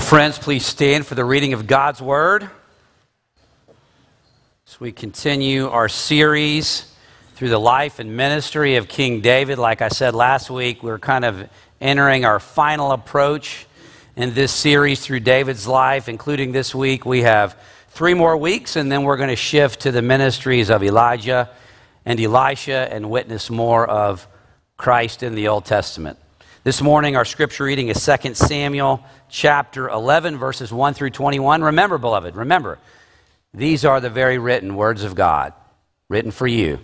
Well, friends, please stand for the reading of God's Word. As we continue our series through the life and ministry of King David, like I said last week, we're kind of entering our final approach in this series through David's life, including this week. We have three more weeks, and then we're going to shift to the ministries of Elijah and Elisha and witness more of Christ in the Old Testament. This morning, our scripture reading is 2 Samuel chapter 11, verses 1 through 21. Remember, beloved, remember, these are the very written words of God, written for you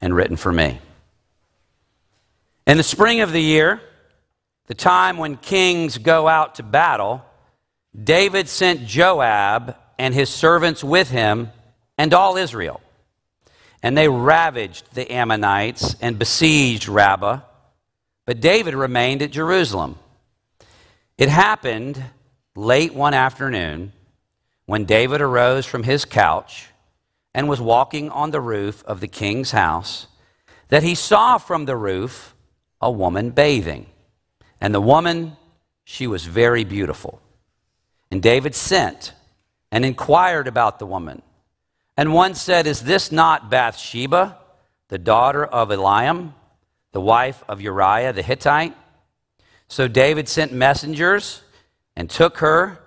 and written for me. In the spring of the year, the time when kings go out to battle, David sent Joab and his servants with him and all Israel. And they ravaged the Ammonites and besieged Rabbah but David remained at Jerusalem. It happened late one afternoon when David arose from his couch and was walking on the roof of the king's house that he saw from the roof a woman bathing. And the woman, she was very beautiful. And David sent and inquired about the woman. And one said, Is this not Bathsheba, the daughter of Eliam? The wife of Uriah the Hittite. So David sent messengers and took her,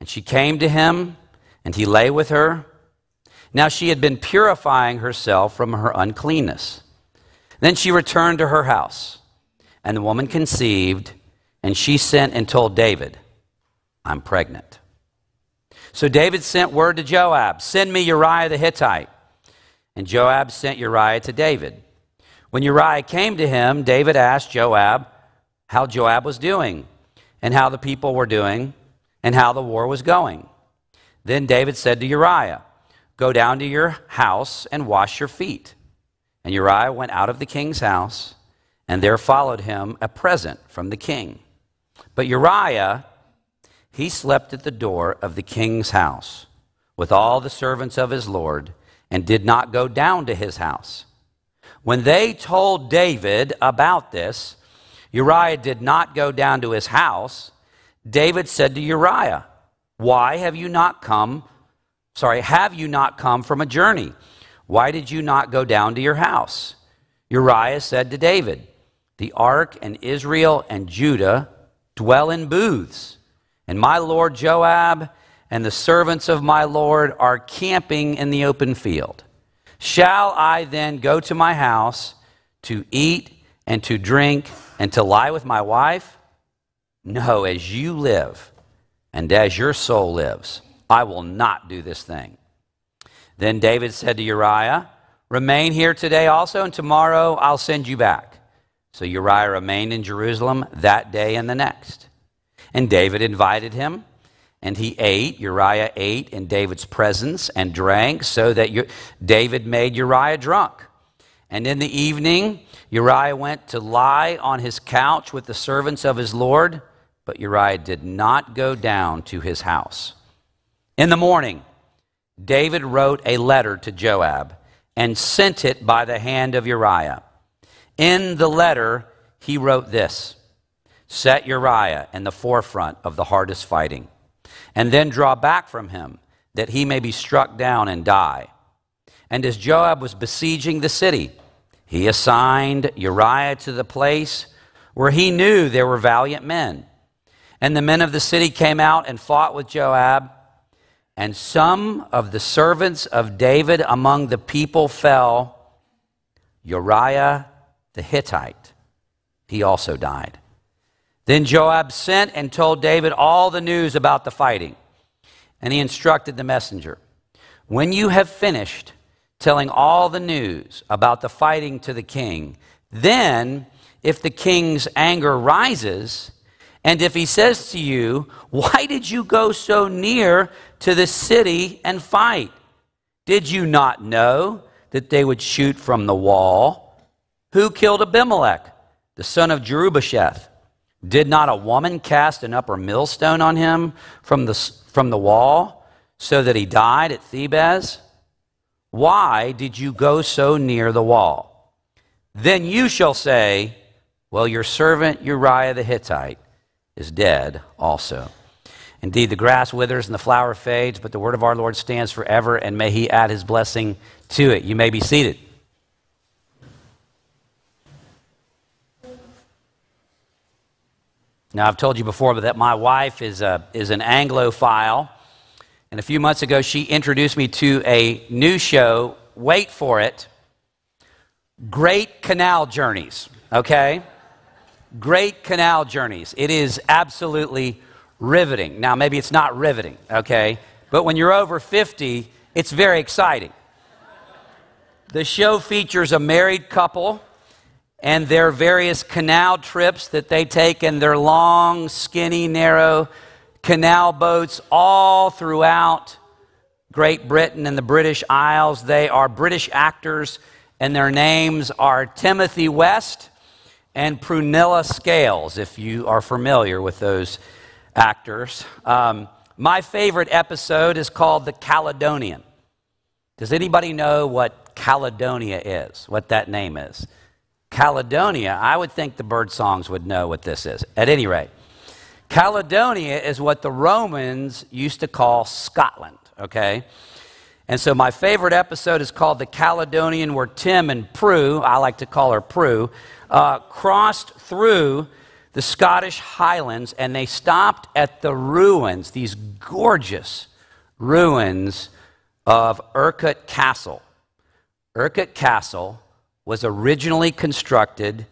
and she came to him, and he lay with her. Now she had been purifying herself from her uncleanness. Then she returned to her house, and the woman conceived, and she sent and told David, I'm pregnant. So David sent word to Joab, Send me Uriah the Hittite. And Joab sent Uriah to David. When Uriah came to him, David asked Joab how Joab was doing, and how the people were doing, and how the war was going. Then David said to Uriah, Go down to your house and wash your feet. And Uriah went out of the king's house, and there followed him a present from the king. But Uriah, he slept at the door of the king's house with all the servants of his Lord, and did not go down to his house. When they told David about this, Uriah did not go down to his house. David said to Uriah, Why have you not come? Sorry, have you not come from a journey? Why did you not go down to your house? Uriah said to David, The ark and Israel and Judah dwell in booths, and my lord Joab and the servants of my lord are camping in the open field. Shall I then go to my house to eat and to drink and to lie with my wife? No, as you live and as your soul lives, I will not do this thing. Then David said to Uriah, Remain here today also, and tomorrow I'll send you back. So Uriah remained in Jerusalem that day and the next. And David invited him and he ate, Uriah ate in David's presence and drank, so that David made Uriah drunk. And in the evening, Uriah went to lie on his couch with the servants of his Lord, but Uriah did not go down to his house. In the morning, David wrote a letter to Joab and sent it by the hand of Uriah. In the letter, he wrote this Set Uriah in the forefront of the hardest fighting and then draw back from him, that he may be struck down and die. And as Joab was besieging the city, he assigned Uriah to the place where he knew there were valiant men. And the men of the city came out and fought with Joab. And some of the servants of David among the people fell. Uriah the Hittite, he also died. Then Joab sent and told David all the news about the fighting. And he instructed the messenger When you have finished telling all the news about the fighting to the king, then if the king's anger rises, and if he says to you, Why did you go so near to the city and fight? Did you not know that they would shoot from the wall? Who killed Abimelech, the son of Jerubbesheth? Did not a woman cast an upper millstone on him from the, from the wall so that he died at Thebez? Why did you go so near the wall? Then you shall say, Well, your servant Uriah the Hittite is dead also. Indeed, the grass withers and the flower fades, but the word of our Lord stands forever, and may he add his blessing to it. You may be seated. Now, I've told you before that my wife is, a, is an Anglophile. And a few months ago, she introduced me to a new show. Wait for it Great Canal Journeys, okay? Great Canal Journeys. It is absolutely riveting. Now, maybe it's not riveting, okay? But when you're over 50, it's very exciting. The show features a married couple and their various canal trips that they take in their long, skinny, narrow canal boats all throughout Great Britain and the British Isles. They are British actors, and their names are Timothy West and Prunella Scales, if you are familiar with those actors. Um, my favorite episode is called The Caledonian. Does anybody know what Caledonia is, what that name is? Caledonia, I would think the bird songs would know what this is. At any rate, Caledonia is what the Romans used to call Scotland, okay? And so my favorite episode is called The Caledonian, where Tim and Prue, I like to call her Prue, uh, crossed through the Scottish Highlands and they stopped at the ruins, these gorgeous ruins of Urquhart Castle. Urquhart Castle was originally constructed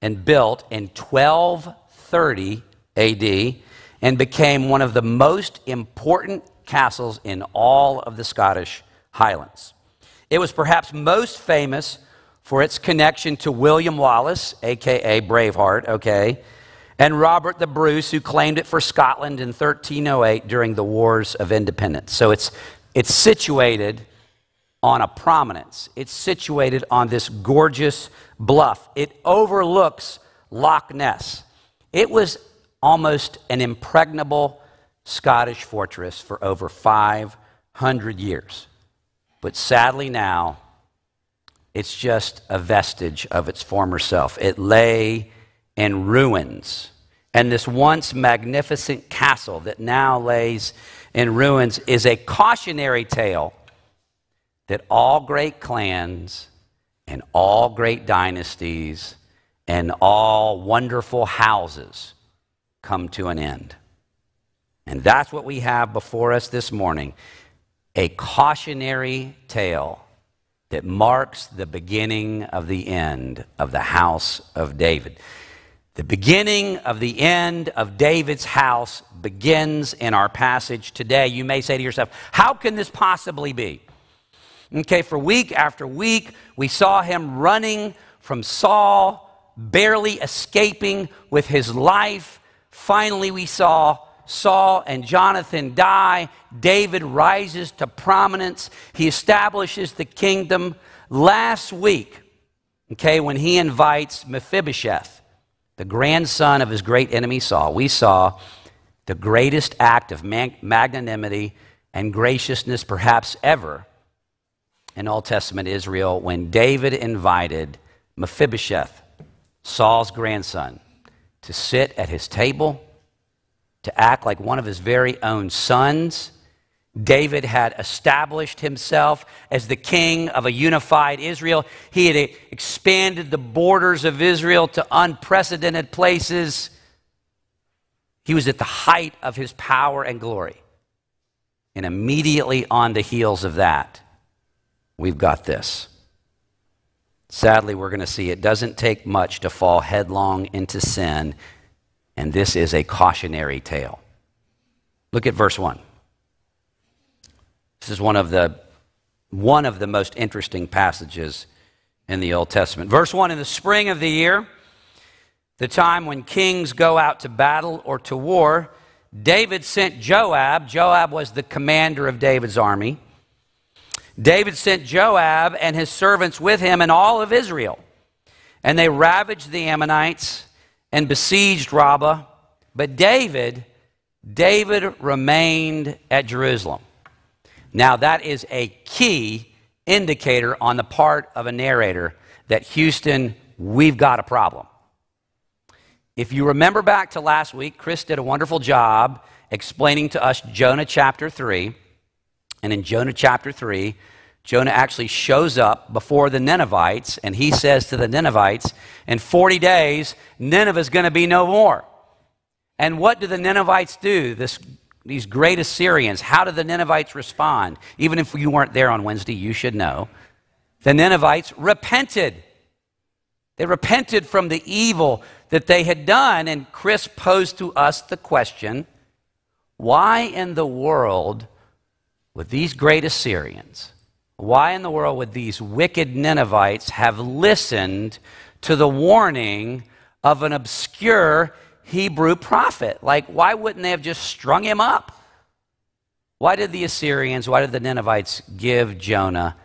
and built in 1230 AD and became one of the most important castles in all of the Scottish Highlands. It was perhaps most famous for its connection to William Wallace, aka Braveheart, okay, and Robert the Bruce, who claimed it for Scotland in 1308 during the Wars of Independence. So it's, it's situated on a prominence, it's situated on this gorgeous bluff. It overlooks Loch Ness. It was almost an impregnable Scottish fortress for over 500 years. But sadly, now, it's just a vestige of its former self. It lay in ruins. And this once magnificent castle that now lays in ruins is a cautionary tale that all great clans and all great dynasties and all wonderful houses come to an end. And that's what we have before us this morning a cautionary tale that marks the beginning of the end of the house of David. The beginning of the end of David's house begins in our passage today. You may say to yourself, How can this possibly be? Okay, for week after week, we saw him running from Saul, barely escaping with his life. Finally, we saw Saul and Jonathan die. David rises to prominence. He establishes the kingdom. Last week, okay, when he invites Mephibosheth, the grandson of his great enemy Saul, we saw the greatest act of magnanimity and graciousness perhaps ever in Old Testament Israel when David invited Mephibosheth, Saul's grandson, to sit at his table to act like one of his very own sons. David had established himself as the king of a unified Israel. He had expanded the borders of Israel to unprecedented places. He was at the height of his power and glory. And immediately on the heels of that, we've got this. Sadly, we're going to see it doesn't take much to fall headlong into sin and this is a cautionary tale. Look at verse 1. This is one of the, one of the most interesting passages in the Old Testament. Verse 1 In the spring of the year, the time when kings go out to battle or to war, David sent Joab. Joab was the commander of David's army. David sent Joab and his servants with him and all of Israel. And they ravaged the Ammonites and besieged Rabbah. But David, David remained at Jerusalem. Now, that is a key indicator on the part of a narrator that Houston, we've got a problem. If you remember back to last week, Chris did a wonderful job explaining to us Jonah chapter 3. And in Jonah chapter 3, Jonah actually shows up before the Ninevites and he says to the Ninevites, In 40 days, Nineveh is going to be no more. And what do the Ninevites do? This, these great Assyrians, how do the Ninevites respond? Even if you weren't there on Wednesday, you should know. The Ninevites repented. They repented from the evil that they had done. And Chris posed to us the question why in the world would these great Assyrians, why in the world would these wicked Ninevites have listened to the warning of an obscure Hebrew prophet? Like, why wouldn't they have just strung him up? Why did the Assyrians, why did the Ninevites give Jonah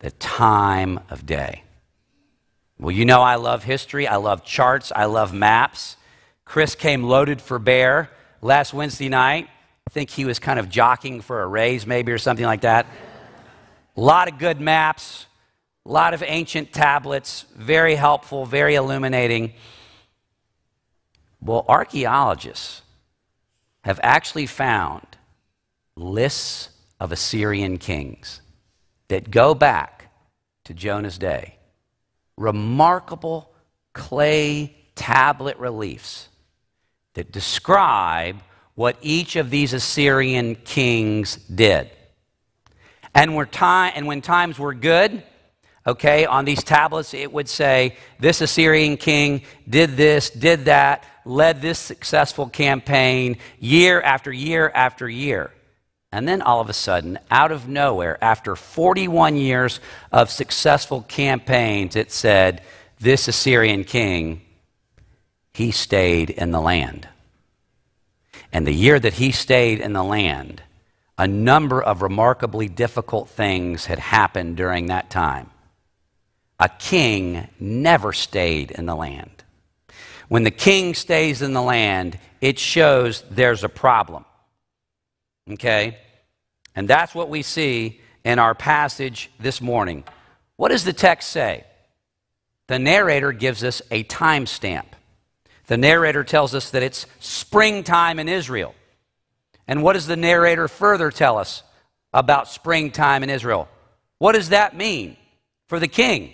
the time of day? Well, you know I love history, I love charts, I love maps. Chris came loaded for bear last Wednesday night. Think he was kind of jockeying for a raise, maybe, or something like that. A lot of good maps, a lot of ancient tablets, very helpful, very illuminating. Well, archaeologists have actually found lists of Assyrian kings that go back to Jonah's day remarkable clay tablet reliefs that describe what each of these Assyrian kings did. And, time, and when times were good, okay, on these tablets, it would say, This Assyrian king did this, did that, led this successful campaign year after year after year. And then all of a sudden, out of nowhere, after 41 years of successful campaigns, it said, This Assyrian king, he stayed in the land. And the year that he stayed in the land, a number of remarkably difficult things had happened during that time. A king never stayed in the land. When the king stays in the land, it shows there's a problem. Okay? And that's what we see in our passage this morning. What does the text say? The narrator gives us a timestamp. The narrator tells us that it's springtime in Israel. And what does the narrator further tell us about springtime in Israel? What does that mean for the king?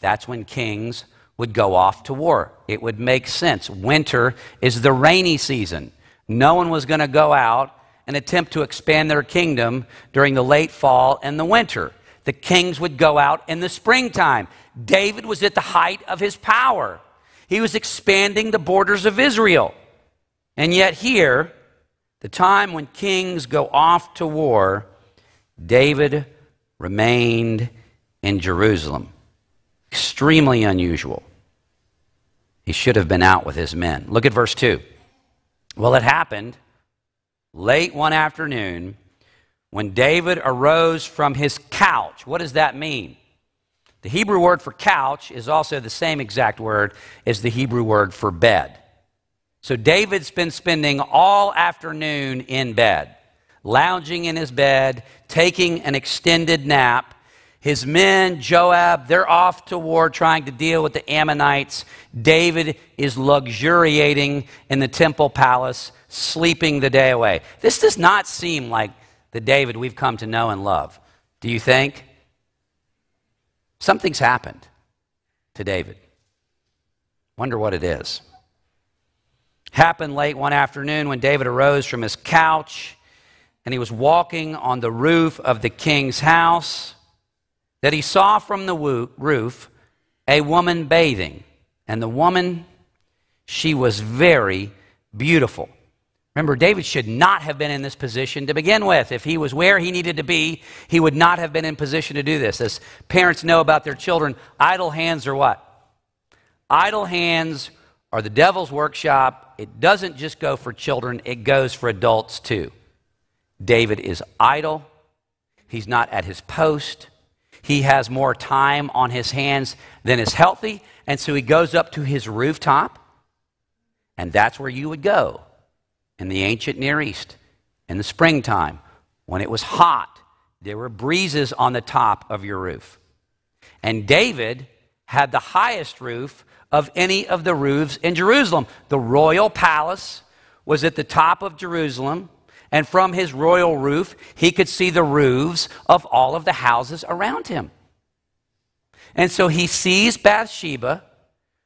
That's when kings would go off to war. It would make sense. Winter is the rainy season. No one was going to go out and attempt to expand their kingdom during the late fall and the winter. The kings would go out in the springtime. David was at the height of his power. He was expanding the borders of Israel. And yet, here, the time when kings go off to war, David remained in Jerusalem. Extremely unusual. He should have been out with his men. Look at verse 2. Well, it happened late one afternoon when David arose from his couch. What does that mean? The Hebrew word for couch is also the same exact word as the Hebrew word for bed. So David's been spending all afternoon in bed, lounging in his bed, taking an extended nap. His men, Joab, they're off to war trying to deal with the Ammonites. David is luxuriating in the temple palace, sleeping the day away. This does not seem like the David we've come to know and love. Do you think? Something's happened to David. Wonder what it is. Happened late one afternoon when David arose from his couch and he was walking on the roof of the king's house that he saw from the roof a woman bathing. And the woman, she was very beautiful. Remember, David should not have been in this position to begin with. If he was where he needed to be, he would not have been in position to do this. As parents know about their children, idle hands are what? Idle hands are the devil's workshop. It doesn't just go for children, it goes for adults too. David is idle, he's not at his post, he has more time on his hands than is healthy, and so he goes up to his rooftop, and that's where you would go in the ancient Near East in the springtime when it was hot. There were breezes on the top of your roof. And David had the highest roof of any of the roofs in Jerusalem. The royal palace was at the top of Jerusalem, and from his royal roof, he could see the roofs of all of the houses around him. And so he sees Bathsheba,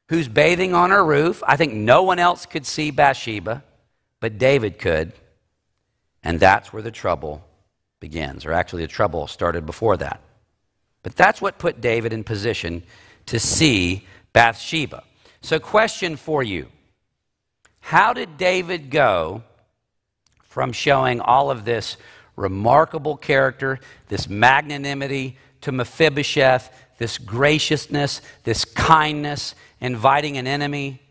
who's bathing on her roof. I think no one else could see Bathsheba, but David could. And that's where the trouble begins, or actually, the trouble started before that. But that's what put David in position to see Bathsheba. So, question for you How did David go from showing all of this remarkable character, this magnanimity to Mephibosheth, this graciousness, this kindness, inviting an enemy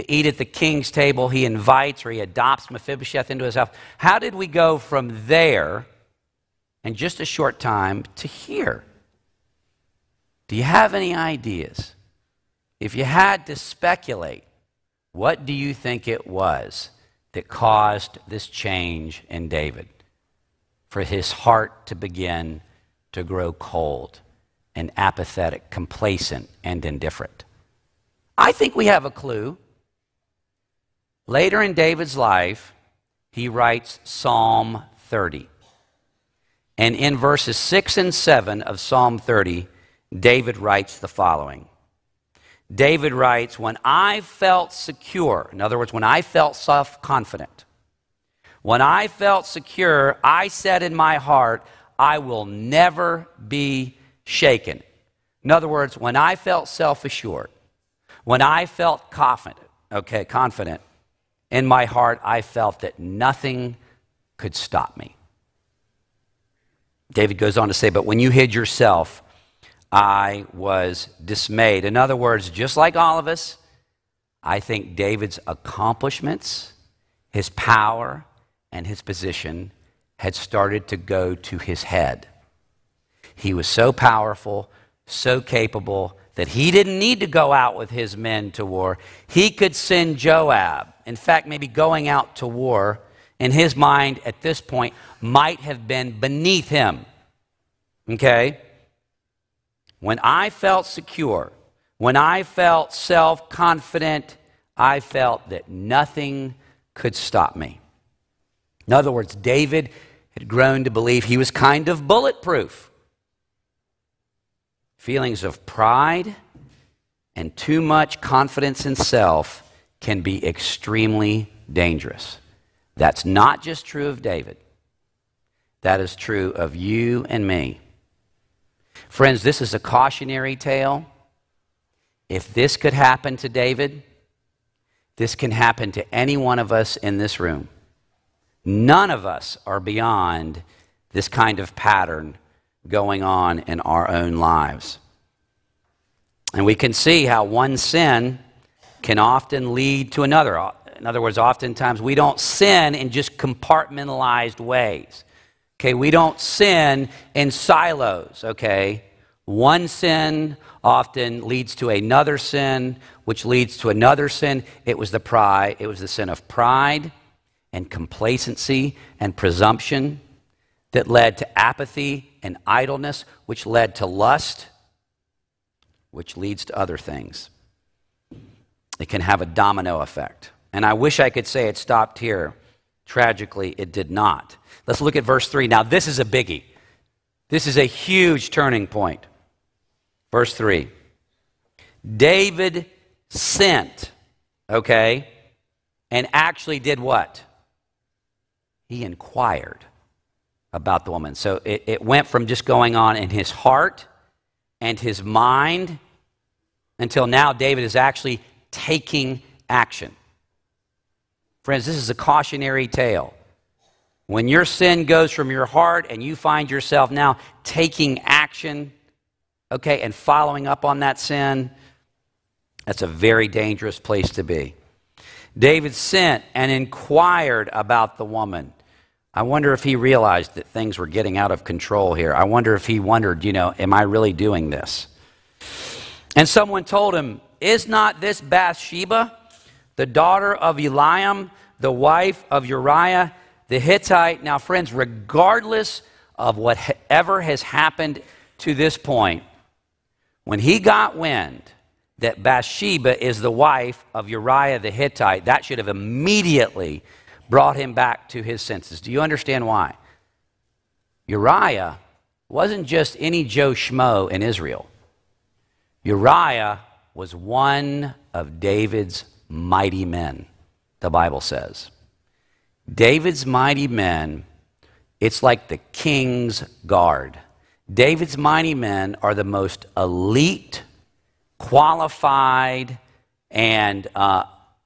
to eat at the king's table? He invites or he adopts Mephibosheth into his house. How did we go from there in just a short time to here? Do you have any ideas? If you had to speculate, what do you think it was that caused this change in David? For his heart to begin to grow cold and apathetic, complacent, and indifferent. I think we have a clue. Later in David's life, he writes Psalm 30. And in verses 6 and 7 of Psalm 30, David writes the following David writes, When I felt secure, in other words, when I felt self confident, when I felt secure, I said in my heart, I will never be shaken. In other words, when I felt self assured, when I felt confident, okay, confident, in my heart, I felt that nothing could stop me. David goes on to say, But when you hid yourself, I was dismayed. In other words, just like all of us, I think David's accomplishments, his power, and his position had started to go to his head. He was so powerful, so capable, that he didn't need to go out with his men to war. He could send Joab. In fact, maybe going out to war, in his mind at this point, might have been beneath him. Okay? When I felt secure, when I felt self confident, I felt that nothing could stop me. In other words, David had grown to believe he was kind of bulletproof. Feelings of pride and too much confidence in self can be extremely dangerous. That's not just true of David, that is true of you and me. Friends, this is a cautionary tale. If this could happen to David, this can happen to any one of us in this room. None of us are beyond this kind of pattern going on in our own lives. And we can see how one sin can often lead to another. In other words, oftentimes we don't sin in just compartmentalized ways. Okay, we don't sin in silos, okay? One sin often leads to another sin, which leads to another sin. It was the pride, it was the sin of pride and complacency and presumption that led to apathy and idleness, which led to lust, which leads to other things. It can have a domino effect. And I wish I could say it stopped here. Tragically, it did not. Let's look at verse 3. Now, this is a biggie. This is a huge turning point. Verse 3 David sent, okay, and actually did what? He inquired about the woman. So it, it went from just going on in his heart and his mind until now David is actually taking action. Friends, this is a cautionary tale. When your sin goes from your heart and you find yourself now taking action, okay, and following up on that sin, that's a very dangerous place to be. David sent and inquired about the woman. I wonder if he realized that things were getting out of control here. I wonder if he wondered, you know, am I really doing this? And someone told him, Is not this Bathsheba, the daughter of Eliam, the wife of Uriah? the Hittite. Now, friends, regardless of whatever has happened to this point, when he got wind that Bathsheba is the wife of Uriah the Hittite, that should have immediately brought him back to his senses. Do you understand why? Uriah wasn't just any Joe Schmo in Israel. Uriah was one of David's mighty men, the Bible says. David's mighty men, it's like the king's guard. David's mighty men are the most elite, qualified, and, uh,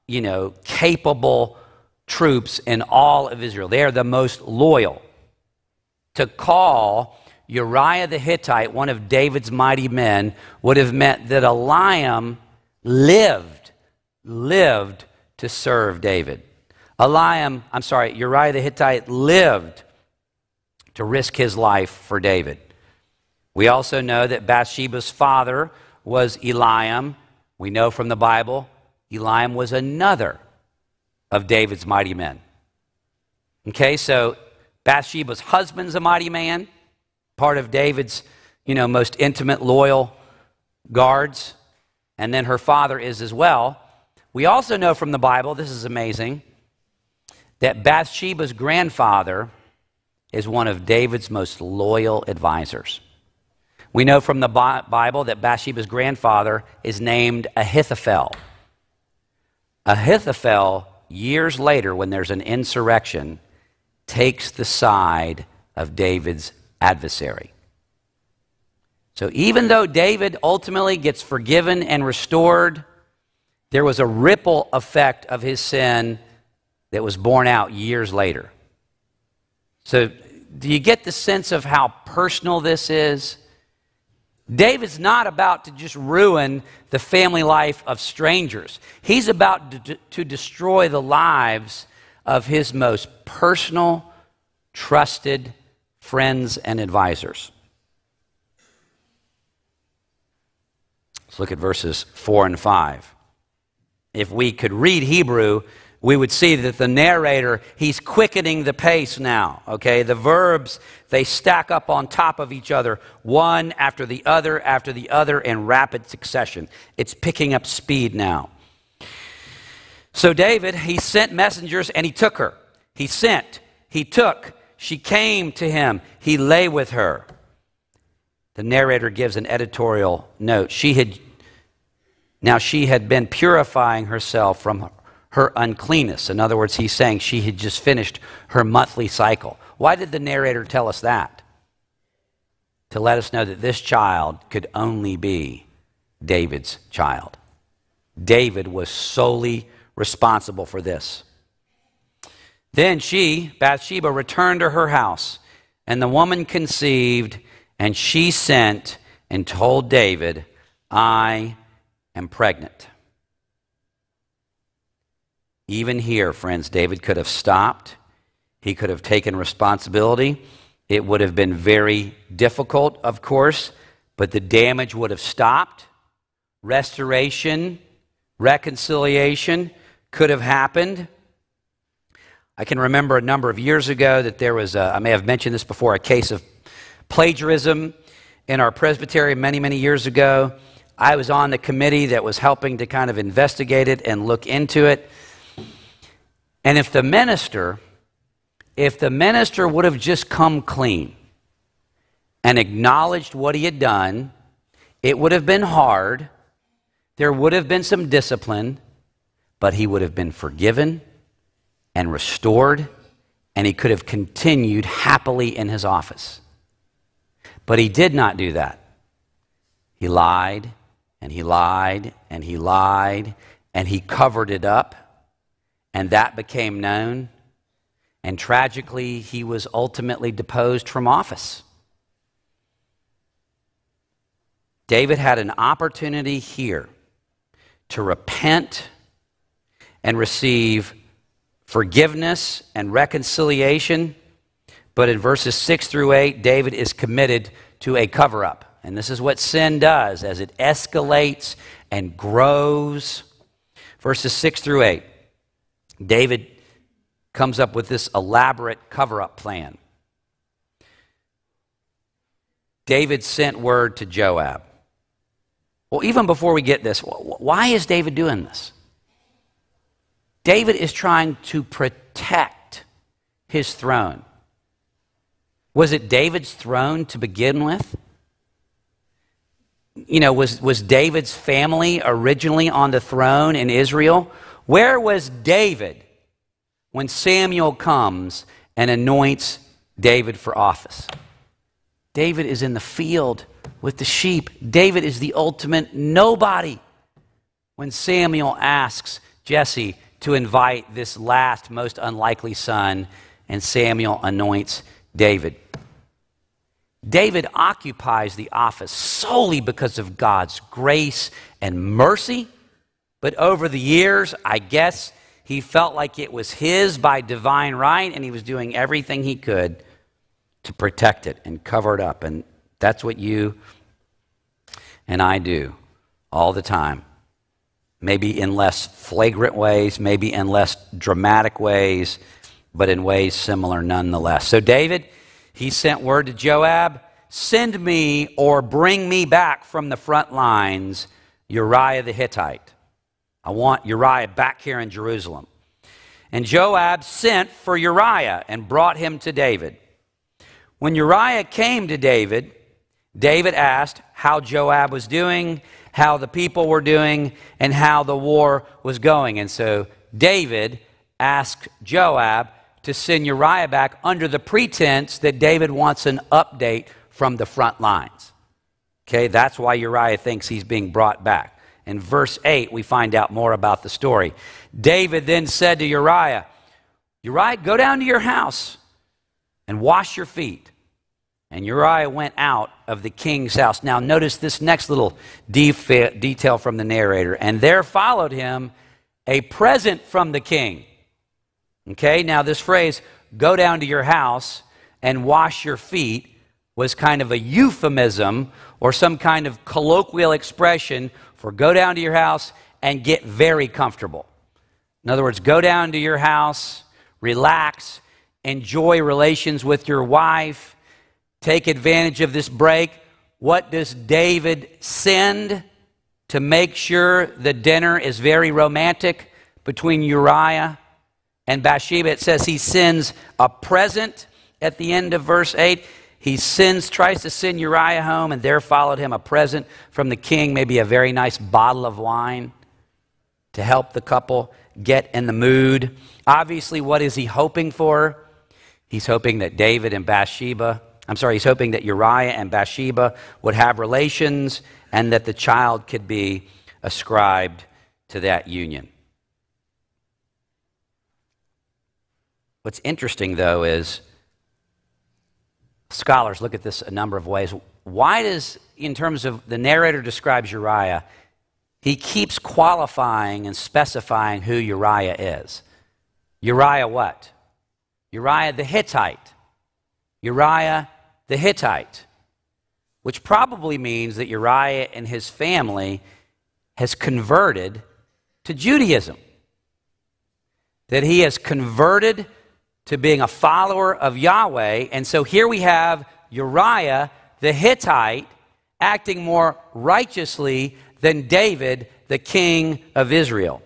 you know, capable troops in all of Israel. They are the most loyal. To call Uriah the Hittite, one of David's mighty men, would have meant that Eliam lived, lived to serve David. Eliam, I'm sorry, Uriah the Hittite lived to risk his life for David. We also know that Bathsheba's father was Eliam. We know from the Bible, Eliam was another of David's mighty men. Okay, so Bathsheba's husband's a mighty man, part of David's, you know, most intimate, loyal guards, and then her father is as well. We also know from the Bible, this is amazing, that Bathsheba's grandfather is one of David's most loyal advisors. We know from the Bible that Bathsheba's grandfather is named Ahithophel. Ahithophel, years later, when there's an insurrection, takes the side of David's adversary. So even though David ultimately gets forgiven and restored, there was a ripple effect of his sin that was borne out years later. So, do you get the sense of how personal this is? David's not about to just ruin the family life of strangers. He's about to, to destroy the lives of his most personal, trusted friends and advisors. Let's look at verses 4 and 5. If we could read Hebrew, we would see that the narrator, he's quickening the pace now, okay? The verbs, they stack up on top of each other, one after the other after the other in rapid succession. It's picking up speed now. So David, he sent messengers and he took her. He sent, he took, she came to him, he lay with her. The narrator gives an editorial note. She had now she had been purifying herself from her uncleanness. In other words, he's saying she had just finished her monthly cycle. Why did the narrator tell us that? To let us know that this child could only be David's child. David was solely responsible for this. Then she, Bathsheba, returned to her house, and the woman conceived, and she sent and told David, I am pregnant. Even here, friends, David could have stopped. He could have taken responsibility. It would have been very difficult, of course, but the damage would have stopped. Restoration, reconciliation could have happened. I can remember a number of years ago that there was, a, I may have mentioned this before, a case of plagiarism in our presbytery many, many years ago. I was on the committee that was helping to kind of investigate it and look into it. And if the minister, if the minister would have just come clean and acknowledged what he had done, it would have been hard. There would have been some discipline, but he would have been forgiven and restored, and he could have continued happily in his office. But he did not do that. He lied, and he lied, and he lied, and he covered it up and that became known. And tragically, he was ultimately deposed from office. David had an opportunity here to repent and receive forgiveness and reconciliation. But in verses 6 through 8, David is committed to a cover up. And this is what sin does as it escalates and grows. Verses 6 through 8. David comes up with this elaborate cover up plan. David sent word to Joab Well, even before we get this, why is David doing this? David is trying to protect his throne. Was it David's throne to begin with? You know, was, was David's family originally on the throne in Israel? Where was David when Samuel comes and anoints David for office? David is in the field with the sheep. David is the ultimate nobody. When Samuel asks Jesse to invite this last, most unlikely son, and Samuel anoints David. David occupies the office solely because of God's grace and mercy, but over the years, I guess he felt like it was his by divine right, and he was doing everything he could to protect it and cover it up. And that's what you and I do all the time. Maybe in less flagrant ways, maybe in less dramatic ways, but in ways similar nonetheless. So, David, he sent word to Joab send me or bring me back from the front lines Uriah the Hittite. I want Uriah back here in Jerusalem. And Joab sent for Uriah and brought him to David. When Uriah came to David, David asked how Joab was doing, how the people were doing, and how the war was going. And so David asked Joab to send Uriah back under the pretense that David wants an update from the front lines. Okay, that's why Uriah thinks he's being brought back. In verse 8, we find out more about the story. David then said to Uriah, Uriah, go down to your house and wash your feet. And Uriah went out of the king's house. Now, notice this next little detail from the narrator. And there followed him a present from the king. Okay, now this phrase, go down to your house and wash your feet, was kind of a euphemism or some kind of colloquial expression for go down to your house and get very comfortable. In other words, go down to your house, relax, enjoy relations with your wife take advantage of this break. What does David send to make sure the dinner is very romantic between Uriah and Bathsheba? It says he sends a present at the end of verse 8. He sends, tries to send Uriah home, and there followed him a present from the king, maybe a very nice bottle of wine to help the couple get in the mood. Obviously, what is he hoping for? He's hoping that David and Bathsheba I'm sorry, he's hoping that Uriah and Bathsheba would have relations and that the child could be ascribed to that union. What's interesting, though, is scholars look at this a number of ways. Why does, in terms of the narrator describes Uriah, he keeps qualifying and specifying who Uriah is? Uriah what? Uriah the Hittite. Uriah the Hittite, which probably means that Uriah and his family has converted to Judaism. That he has converted to being a follower of Yahweh. And so here we have Uriah the Hittite acting more righteously than David, the king of Israel.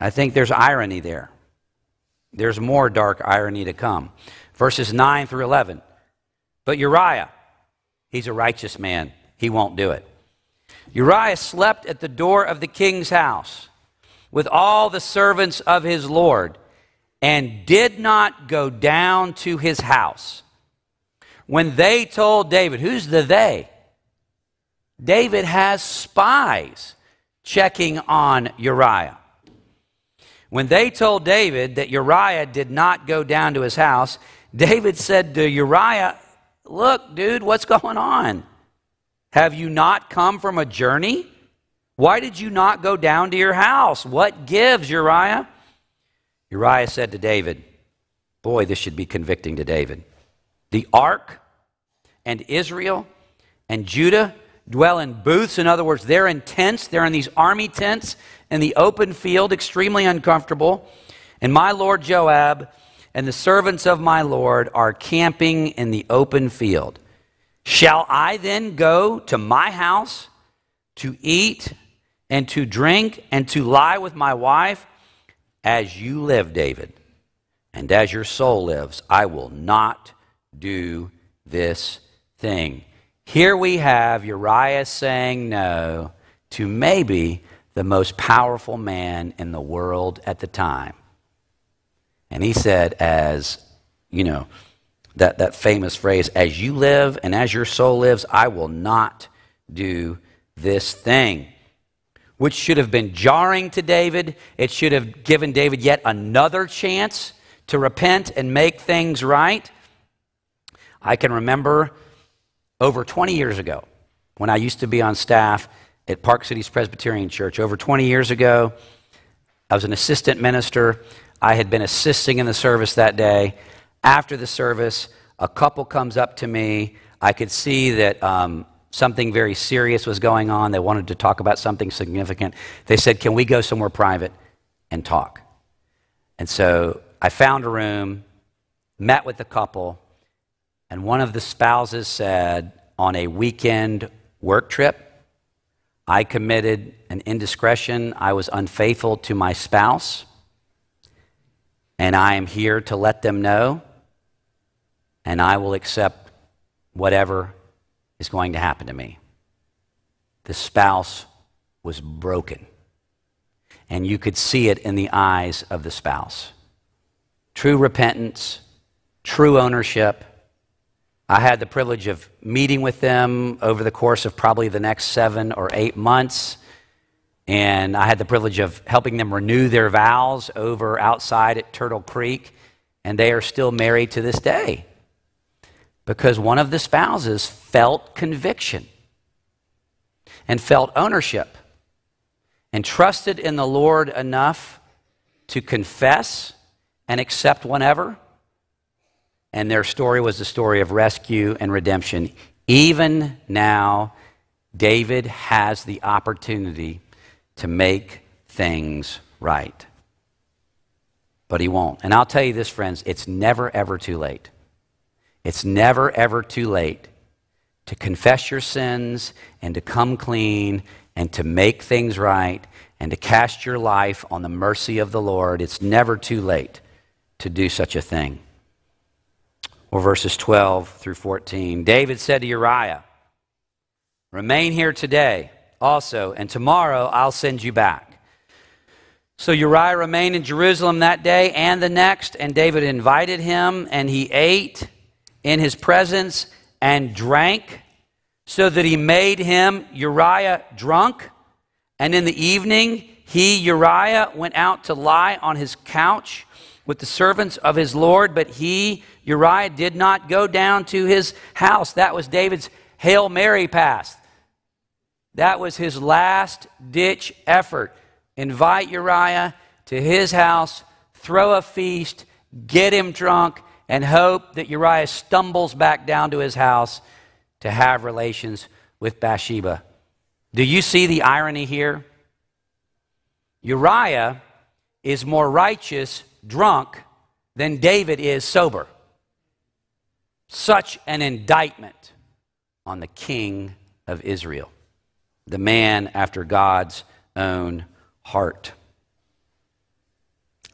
I think there's irony there. There's more dark irony to come. Verses 9 through 11. But Uriah, he's a righteous man. He won't do it. Uriah slept at the door of the king's house with all the servants of his Lord and did not go down to his house. When they told David, who's the they? David has spies checking on Uriah. When they told David that Uriah did not go down to his house, David said to Uriah, Look, dude, what's going on? Have you not come from a journey? Why did you not go down to your house? What gives, Uriah? Uriah said to David, Boy, this should be convicting to David. The ark and Israel and Judah dwell in booths. In other words, they're in tents. They're in these army tents in the open field, extremely uncomfortable. And my Lord Joab and the servants of my Lord are camping in the open field. Shall I then go to my house to eat and to drink and to lie with my wife? As you live, David, and as your soul lives, I will not do this thing. Here we have Uriah saying no to maybe the most powerful man in the world at the time. And he said, as, you know, that, that famous phrase, as you live and as your soul lives, I will not do this thing. Which should have been jarring to David. It should have given David yet another chance to repent and make things right. I can remember over 20 years ago when I used to be on staff at Park Cities Presbyterian Church. Over 20 years ago, I was an assistant minister. I had been assisting in the service that day. After the service, a couple comes up to me. I could see that um, something very serious was going on. They wanted to talk about something significant. They said, Can we go somewhere private and talk? And so I found a room, met with the couple, and one of the spouses said, On a weekend work trip, I committed an indiscretion. I was unfaithful to my spouse. And I am here to let them know. And I will accept whatever is going to happen to me. The spouse was broken. And you could see it in the eyes of the spouse. True repentance, true ownership, I had the privilege of meeting with them over the course of probably the next seven or eight months. And I had the privilege of helping them renew their vows over outside at Turtle Creek. And they are still married to this day because one of the spouses felt conviction and felt ownership and trusted in the Lord enough to confess and accept whatever. and their story was the story of rescue and redemption. Even now, David has the opportunity to make things right. But he won't. And I'll tell you this, friends, it's never, ever too late. It's never, ever too late to confess your sins and to come clean and to make things right and to cast your life on the mercy of the Lord. It's never too late to do such a thing or verses 12 through 14. David said to Uriah, Remain here today also, and tomorrow I'll send you back. So Uriah remained in Jerusalem that day and the next, and David invited him, and he ate in his presence and drank, so that he made him, Uriah, drunk. And in the evening, he, Uriah, went out to lie on his couch with the servants of his Lord, but he, Uriah, did not go down to his house. That was David's Hail Mary pass. That was his last ditch effort. Invite Uriah to his house, throw a feast, get him drunk, and hope that Uriah stumbles back down to his house to have relations with Bathsheba. Do you see the irony here? Uriah is more righteous drunk than David is sober. Such an indictment on the king of Israel, the man after God's own heart.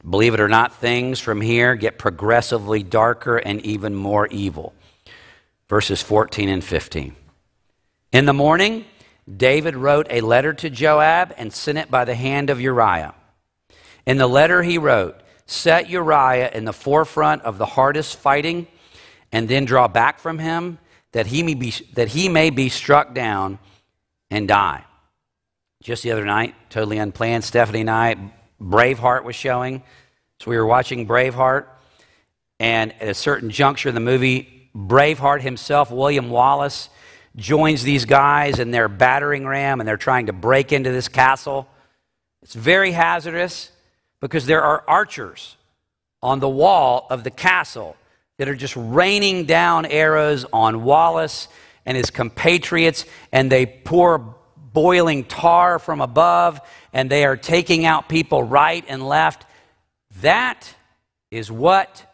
Believe it or not, things from here get progressively darker and even more evil. Verses 14 and 15. In the morning, David wrote a letter to Joab and sent it by the hand of Uriah. In the letter, he wrote, set Uriah in the forefront of the hardest fighting and then draw back from him that he may be, that he may be struck down and die. Just the other night, totally unplanned, Stephanie and I, Braveheart was showing. So we were watching Braveheart, and at a certain juncture in the movie, Braveheart himself, William Wallace, joins these guys in their battering ram and they're trying to break into this castle. It's very hazardous because there are archers on the wall of the castle that are just raining down arrows on Wallace and his compatriots, and they pour boiling tar from above, and they are taking out people right and left. That is what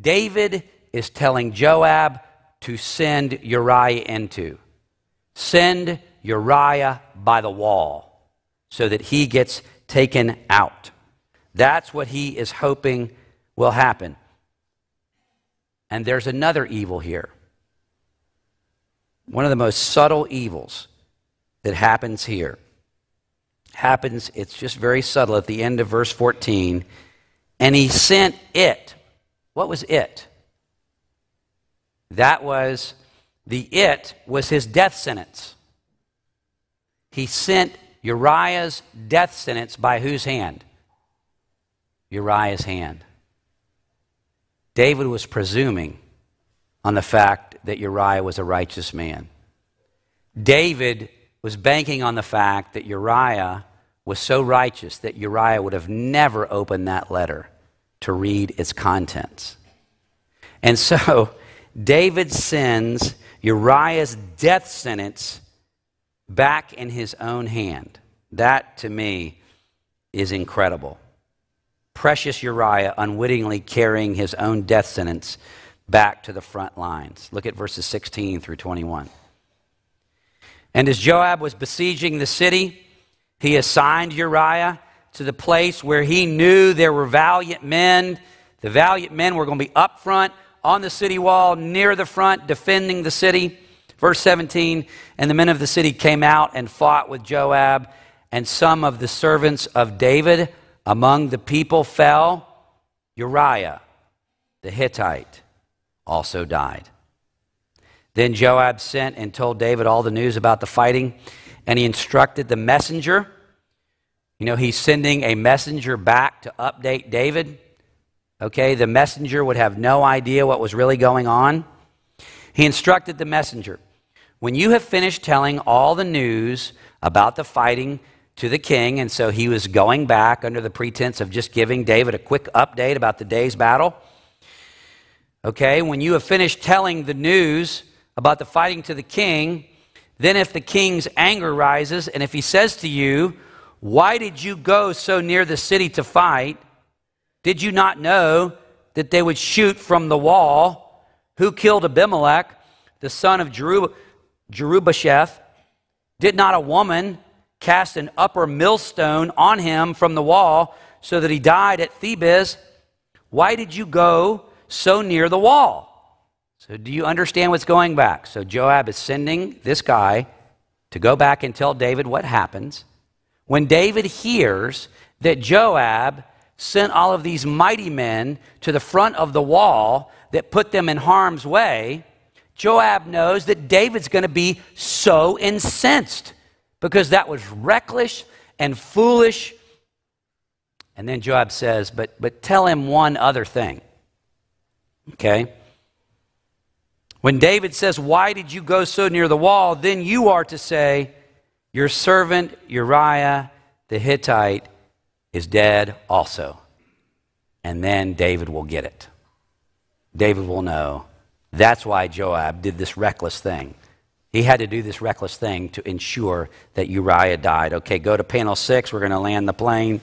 David is telling Joab to send Uriah into. Send Uriah by the wall so that he gets taken out. That's what he is hoping will happen. And there's another evil here. One of the most subtle evils that happens here happens, it's just very subtle at the end of verse 14. And he sent it. What was it? That was the it was his death sentence. He sent Uriah's death sentence by whose hand? Uriah's hand. David was presuming on the fact that Uriah was a righteous man. David was banking on the fact that Uriah was so righteous that Uriah would have never opened that letter to read its contents. And so David sends Uriah's death sentence back in his own hand. That, to me, is incredible. Precious Uriah unwittingly carrying his own death sentence back to the front lines. Look at verses 16 through 21. And as Joab was besieging the city, he assigned Uriah to the place where he knew there were valiant men. The valiant men were going to be up front on the city wall, near the front, defending the city. Verse 17 And the men of the city came out and fought with Joab, and some of the servants of David among the people fell. Uriah, the Hittite, also died. Then Joab sent and told David all the news about the fighting, and he instructed the messenger. You know, he's sending a messenger back to update David. Okay, the messenger would have no idea what was really going on. He instructed the messenger when you have finished telling all the news about the fighting to the king, and so he was going back under the pretense of just giving David a quick update about the day's battle. Okay, when you have finished telling the news about the fighting to the king, then if the king's anger rises, and if he says to you, Why did you go so near the city to fight? Did you not know that they would shoot from the wall? Who killed Abimelech, the son of Jerub- Jerubbesheth? Did not a woman cast an upper millstone on him from the wall so that he died at Thebez? Why did you go so near the wall? So, do you understand what's going back? So, Joab is sending this guy to go back and tell David what happens. When David hears that Joab sent all of these mighty men to the front of the wall that put them in harm's way, Joab knows that David's going to be so incensed because that was reckless and foolish. And then Joab says, But, but tell him one other thing. Okay? When David says, Why did you go so near the wall? Then you are to say, Your servant Uriah the Hittite is dead also. And then David will get it. David will know. That's why Joab did this reckless thing. He had to do this reckless thing to ensure that Uriah died. Okay, go to panel six. We're going to land the plane.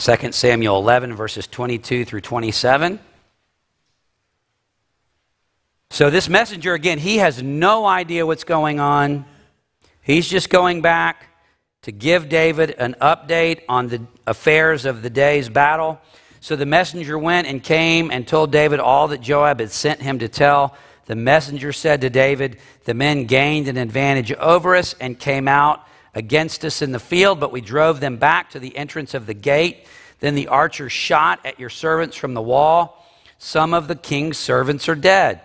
Second Samuel 11, verses 22 through 27. So, this messenger, again, he has no idea what's going on. He's just going back to give David an update on the affairs of the day's battle. So the messenger went and came and told David all that Joab had sent him to tell. The messenger said to David, The men gained an advantage over us and came out against us in the field, but we drove them back to the entrance of the gate. Then the archers shot at your servants from the wall. Some of the king's servants are dead,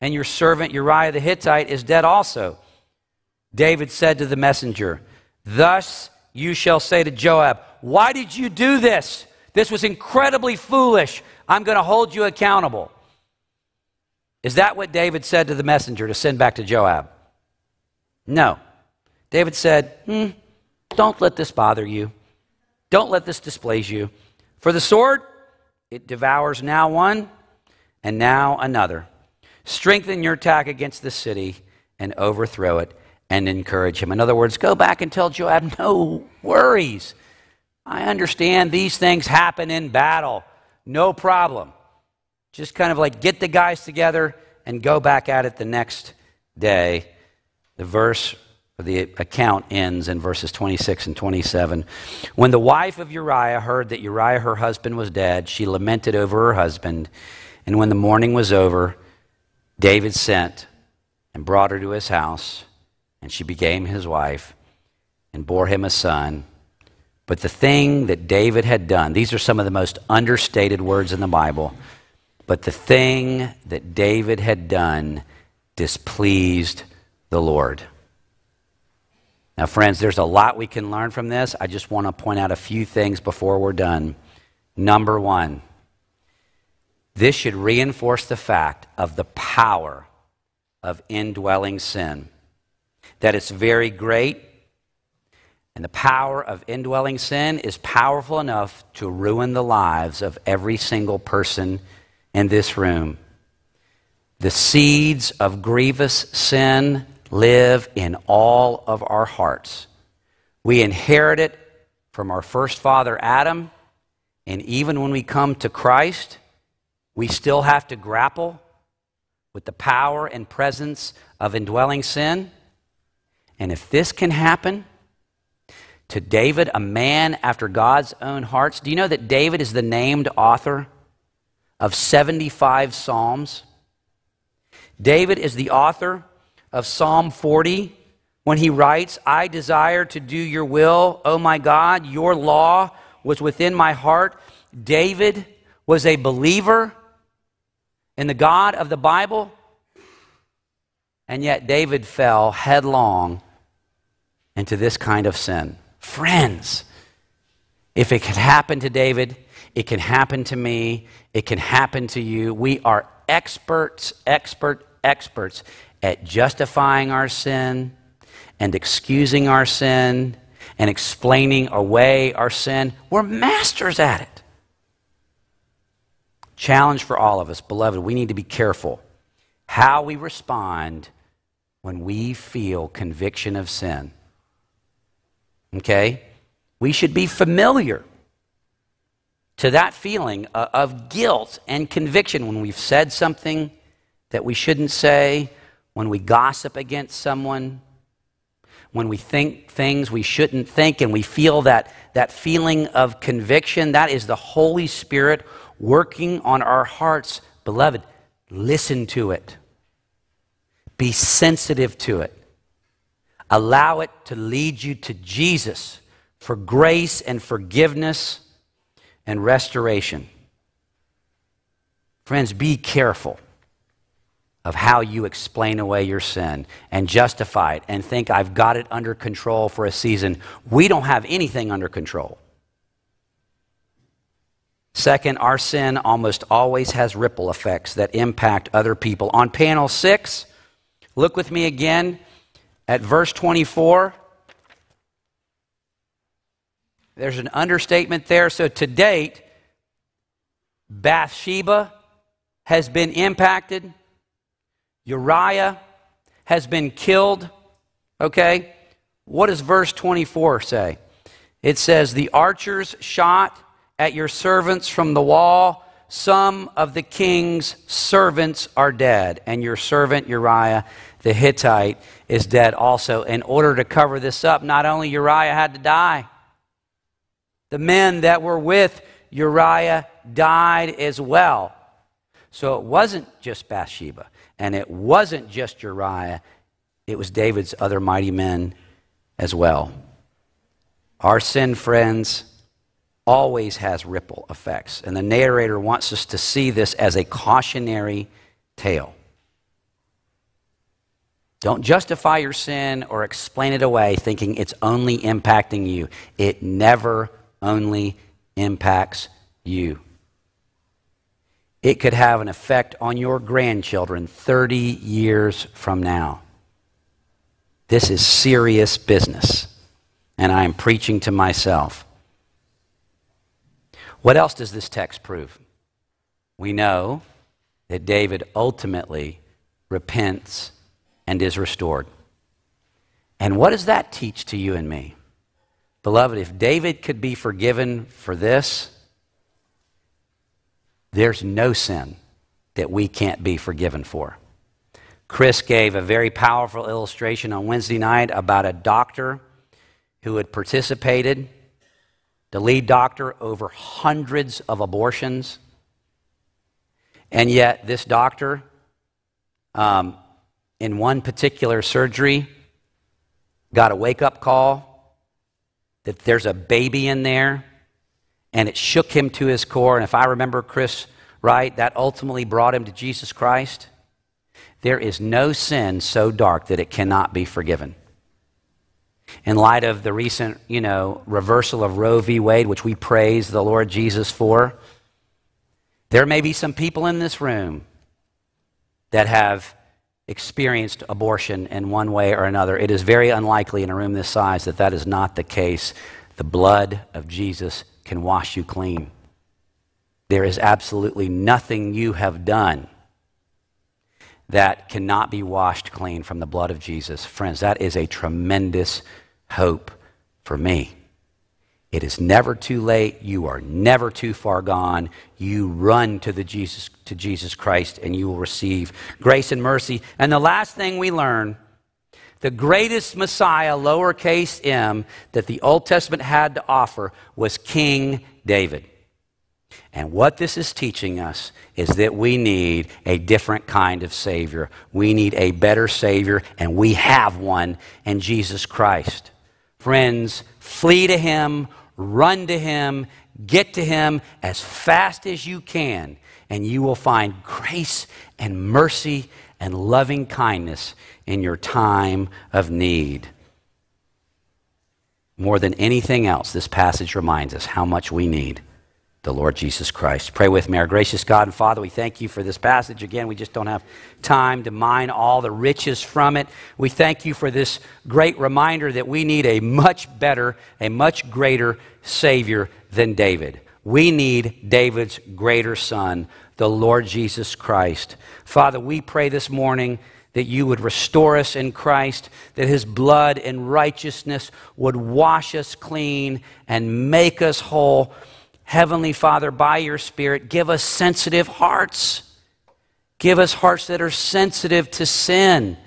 and your servant Uriah the Hittite is dead also. David said to the messenger, Thus you shall say to Joab, Why did you do this? This was incredibly foolish. I'm going to hold you accountable. Is that what David said to the messenger to send back to Joab? No. David said, hmm, Don't let this bother you. Don't let this displease you. For the sword, it devours now one and now another. Strengthen your attack against the city and overthrow it and encourage him. In other words, go back and tell Joab, no worries. I understand these things happen in battle. No problem. Just kind of like get the guys together and go back at it the next day. The verse the account ends in verses 26 and 27. When the wife of Uriah heard that Uriah, her husband, was dead, she lamented over her husband. And when the mourning was over, David sent and brought her to his house, and she became his wife and bore him a son. But the thing that David had done, these are some of the most understated words in the Bible, but the thing that David had done displeased the Lord. Now, friends, there's a lot we can learn from this. I just want to point out a few things before we're done. Number one, this should reinforce the fact of the power of indwelling sin. That it's very great, and the power of indwelling sin is powerful enough to ruin the lives of every single person in this room. The seeds of grievous sin live in all of our hearts. We inherit it from our first father, Adam, and even when we come to Christ, we still have to grapple with the power and presence of indwelling sin. And if this can happen to David, a man after God's own hearts, do you know that David is the named author of 75 Psalms? David is the author of Psalm 40 when he writes, I desire to do your will, O my God, your law was within my heart. David was a believer in the God of the Bible, and yet David fell headlong into this kind of sin. Friends, if it could happen to David, it can happen to me, it can happen to you. We are experts, expert, experts at justifying our sin and excusing our sin and explaining away our sin. We're masters at it. Challenge for all of us, beloved, we need to be careful how we respond when we feel conviction of sin. Okay? We should be familiar to that feeling of guilt and conviction when we've said something that we shouldn't say, when we gossip against someone, when we think things we shouldn't think, and we feel that, that feeling of conviction, that is the Holy Spirit working on our hearts. Beloved, listen to it. Be sensitive to it. Allow it to lead you to Jesus for grace and forgiveness and restoration. Friends, be careful of how you explain away your sin and justify it and think I've got it under control for a season. We don't have anything under control. Second, our sin almost always has ripple effects that impact other people. On panel six, look with me again at verse 24. There's an understatement there. So to date, Bathsheba has been impacted Uriah has been killed. Okay? What does verse 24 say? It says, The archers shot at your servants from the wall. Some of the king's servants are dead, and your servant Uriah the Hittite is dead also. In order to cover this up, not only Uriah had to die, the men that were with Uriah died as well. So it wasn't just Bathsheba. And it wasn't just Uriah, it was David's other mighty men as well. Our sin, friends, always has ripple effects. And the narrator wants us to see this as a cautionary tale. Don't justify your sin or explain it away thinking it's only impacting you. It never only impacts you it could have an effect on your grandchildren 30 years from now. This is serious business, and I am preaching to myself. What else does this text prove? We know that David ultimately repents and is restored. And what does that teach to you and me? Beloved, if David could be forgiven for this, there's no sin that we can't be forgiven for. Chris gave a very powerful illustration on Wednesday night about a doctor who had participated, the lead doctor, over hundreds of abortions. And yet, this doctor, um, in one particular surgery, got a wake up call that there's a baby in there, and it shook him to his core. And if I remember Chris right, that ultimately brought him to Jesus Christ. There is no sin so dark that it cannot be forgiven. In light of the recent, you know, reversal of Roe v. Wade, which we praise the Lord Jesus for, there may be some people in this room that have experienced abortion in one way or another. It is very unlikely in a room this size that that is not the case. The blood of Jesus can wash you clean. There is absolutely nothing you have done that cannot be washed clean from the blood of Jesus. Friends, that is a tremendous hope for me. It is never too late. You are never too far gone. You run to, the Jesus, to Jesus Christ and you will receive grace and mercy. And the last thing we learn the greatest Messiah, lowercase m, that the Old Testament had to offer was King David. And what this is teaching us is that we need a different kind of Savior. We need a better Savior, and we have one in Jesus Christ. Friends, flee to Him, run to Him, get to Him as fast as you can, and you will find grace and mercy and loving kindness in your time of need. More than anything else, this passage reminds us how much we need the Lord Jesus Christ. Pray with me. Our gracious God and Father, we thank you for this passage. Again, we just don't have time to mine all the riches from it. We thank you for this great reminder that we need a much better, a much greater Savior than David. We need David's greater son, the Lord Jesus Christ. Father, we pray this morning that you would restore us in Christ, that his blood and righteousness would wash us clean and make us whole. Heavenly Father, by your Spirit, give us sensitive hearts. Give us hearts that are sensitive to sin.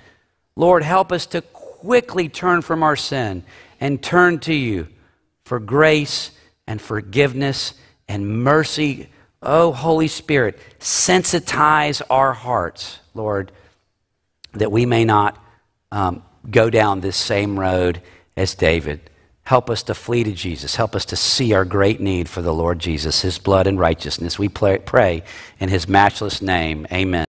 Lord, help us to quickly turn from our sin and turn to you for grace and forgiveness and mercy. Oh, Holy Spirit, sensitize our hearts, Lord, that we may not um, go down this same road as David. Help us to flee to Jesus. Help us to see our great need for the Lord Jesus, his blood and righteousness. We pray in his matchless name. Amen.